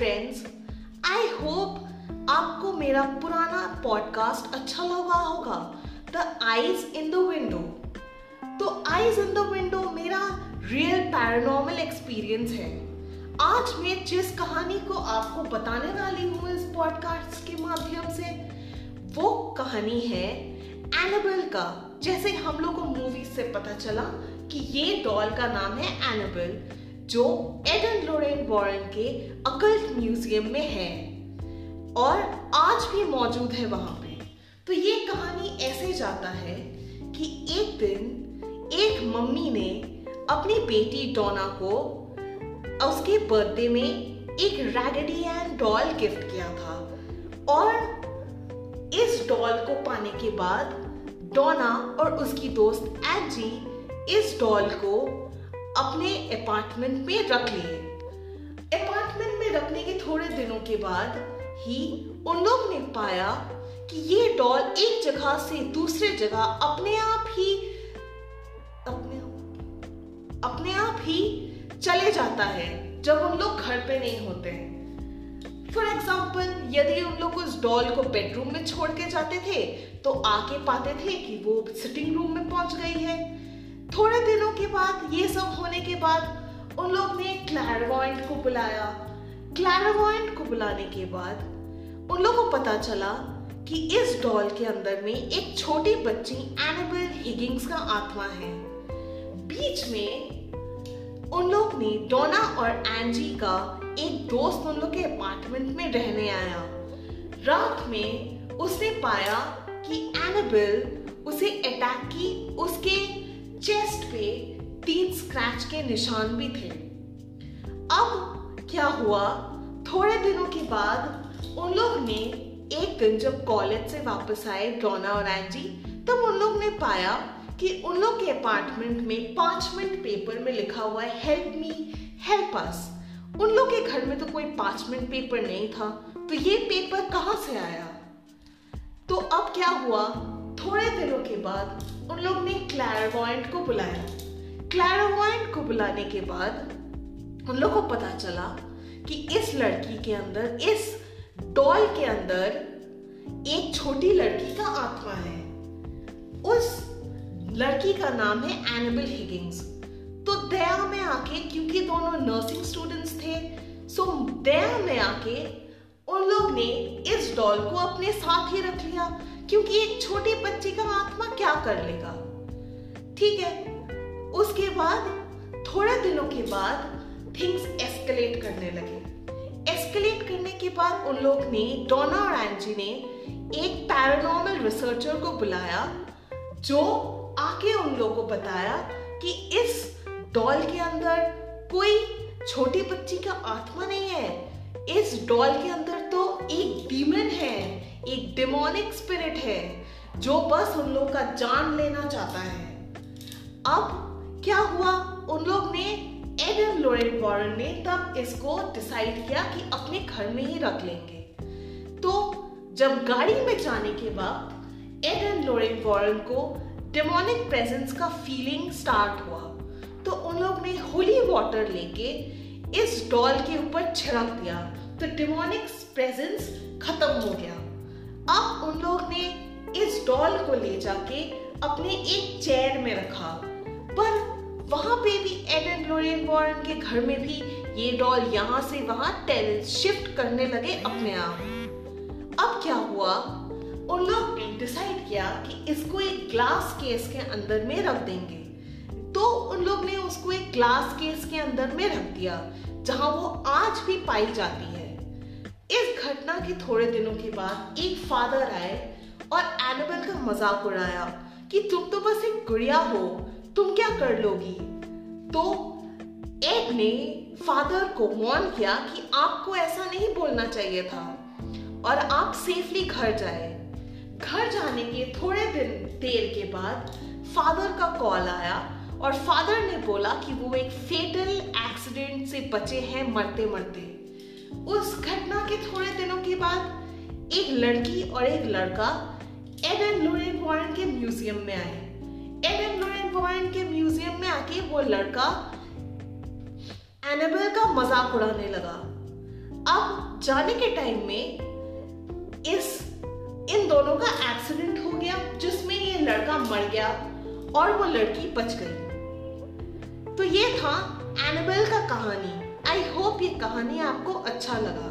Friends I hope आपको मेरा पुराना पॉडकास्ट अच्छा लगा होगा. The eyes in the window तो आईज इन द विंडो मेरा रियल पैरानॉर्मल एक्सपीरियंस है. आज मैं जिस कहानी को आपको बताने वाली हूँ इस पॉडकास्ट के माध्यम से, वो कहानी है एनाबेल का. जैसे हम लोग को मूवी से पता चला कि ये डॉल का नाम है एनाबेल जो एडन लोरेन वॉरन के अकल्ट म्यूज़ियम में है। और आज भी मौजूद है वहाँ पे। तो ये कहानी ऐसे जाता है कि एक दिन एक मम्मी ने अपनी बेटी डोना को उसके बर्थडे में एक रैगडी एंड डॉल गिफ्ट किया था। और इस डॉल को पाने के बाद डोना और उसकी दोस्त एजी इस डॉल को अपने अपार्टमेंट में रख लिए अपार्टमेंट में रखने के थोड़े दिनों के बाद ही उन लोग ने पाया कि ये डॉल एक जगह से दूसरे जगह अपने आप ही, अपने अपने आप ही चले जाता है जब उन लोग घर पे नहीं होते। हैं फॉर एग्ज़ाम्पल यदि उन लोग उस डॉल को बेडरूम में छोड़ के जाते थे तो आके पाते थे कि वो सिटिंग रूम में पहुँच गई है। थोड़े दिनों के बाद ये सब बाद उन लोग ने क्लैरवॉइंट को बुलाया। क्लैरवॉइंट को बुलाने के बाद उन लोगों को पता चला कि इस डॉल के अंदर में एक छोटी बच्ची एनाबेल हिगिंग्स का आत्मा है। बीच में उन लोग ने डोना और एंजी का एक दोस्त उन लोग के अपार्टमेंट में रहने आया। रात में उसने पाया कि एनाबेल उसे अटैक की उसके चेस्ट पे तीन स्क्रैच के निशान भी थे। अब क्या हुआ? थोड़े दिनों के बाद उन लोग ने एक दिन जब कॉलेज से वापस आए डोना और एंजी, तब उन लोग ने पाया कि उन लोग के अपार्टमेंट में पाँच मिनट पेपर में लिखा हुआ है हेल्प मी हेल्प अस उन लोग के घर में तो कोई पाँच मिनट पेपर नहीं था तो ये पेपर कहाँ से आया? तो अब क्या हुआ? थोड़े दिनों के बाद उन लोग ने क्लैरवॉइंट को बुलाया। क्लैरवॉइंट को बुलाने के बाद उन लोग को पता चला कि इस लड़की के अंदर, इस डॉल के अंदर एक छोटी लड़की का आत्मा है। उस लड़की का नाम है एनिमल हिगिंग्स तो दया में आके, क्योंकि दोनों नर्सिंग स्टूडेंट्स थे सो दया में आके उन लोग ने इस डॉल को अपने साथ ही रख लिया, क्योंकि एक छोटे बच्चे का आत्मा क्या कर लेगा? ठीक है उसके बाद, थोड़े दिनों के बाद थिंग्स एस्केलेट करने लगे। एस्केलेट करने के बाद उन लोग ने डोना और एंजी ने, एक पैरानॉर्मल रिसर्चर को बुलाया, जो आके उन लोगों को बताया कि इस डॉल के अंदर कोई छोटी बच्ची का आत्मा नहीं है। इस डॉल के अंदर तो एक डीमन है, एक डिमोनिक स्पिरिट है, जो बस उन लोग का जान लेना चाहता है। अब क्या हुआ? उन लोग ने एडन लोरेन वॉरन ने तब इसको डिसाइड किया कि अपने घर में ही रख लेंगे। तो जब गाड़ी में जाने के बाद एडन लोरेन वॉरन को डेमोनिक प्रेजेंस का फीलिंग स्टार्ट हुआ तो उन लोग ने होली वाटर लेके इस डॉल के ऊपर छिड़क दिया तो डिमोनिक प्रेजेंस खत्म हो गया। अब उन लोग ने इस डॉल को ले जाके अपने एक चेयर में रखा। वहाँ पे भी एडन लोरेन वॉरन के घर में भी ये डॉल यहाँ से वहाँ शिफ्ट करने लगे अपने आप। अब क्या हुआ? उन लोग डिसाइड किया कि इसको एक ग्लास केस के अंदर में रख देंगे। तो उन लोग ने उसको एक ग्लास केस के अंदर में रख दिया, जहाँ वो आज भी पाई जाती है। इस घटना के थोड़े दिनों के बाद एक फादर आए और एनिमल का मज़ाक उड़ाया कि तुम तो बस एक गुड़िया हो तुम क्या कर लोगी? तो एड ने फादर को वॉर्न किया कि आपको ऐसा नहीं बोलना चाहिए था और आप सेफली घर जाए। घर जाने के थोड़े दिन देर के बाद फादर का कॉल आया और फादर ने बोला कि वो एक फेटल एक्सीडेंट से बचे हैं मरते मरते उस घटना के थोड़े दिनों के बाद एक लड़की और एक लड़का एडन लोरेन वॉरन के म्यूज़ियम में आए। एडन वॉरन के म्यूज़ियम में आके वो लड़का एनाबेल का मज़ाक उड़ाने लगा। अब जाने के टाइम में इस, इन दोनों का एक्सीडेंट हो गया, जिसमें ये लड़का मर गया और वो लड़की बच गई। तो ये था एनाबेल का कहानी। आई होप ये कहानी आपको अच्छा लगा।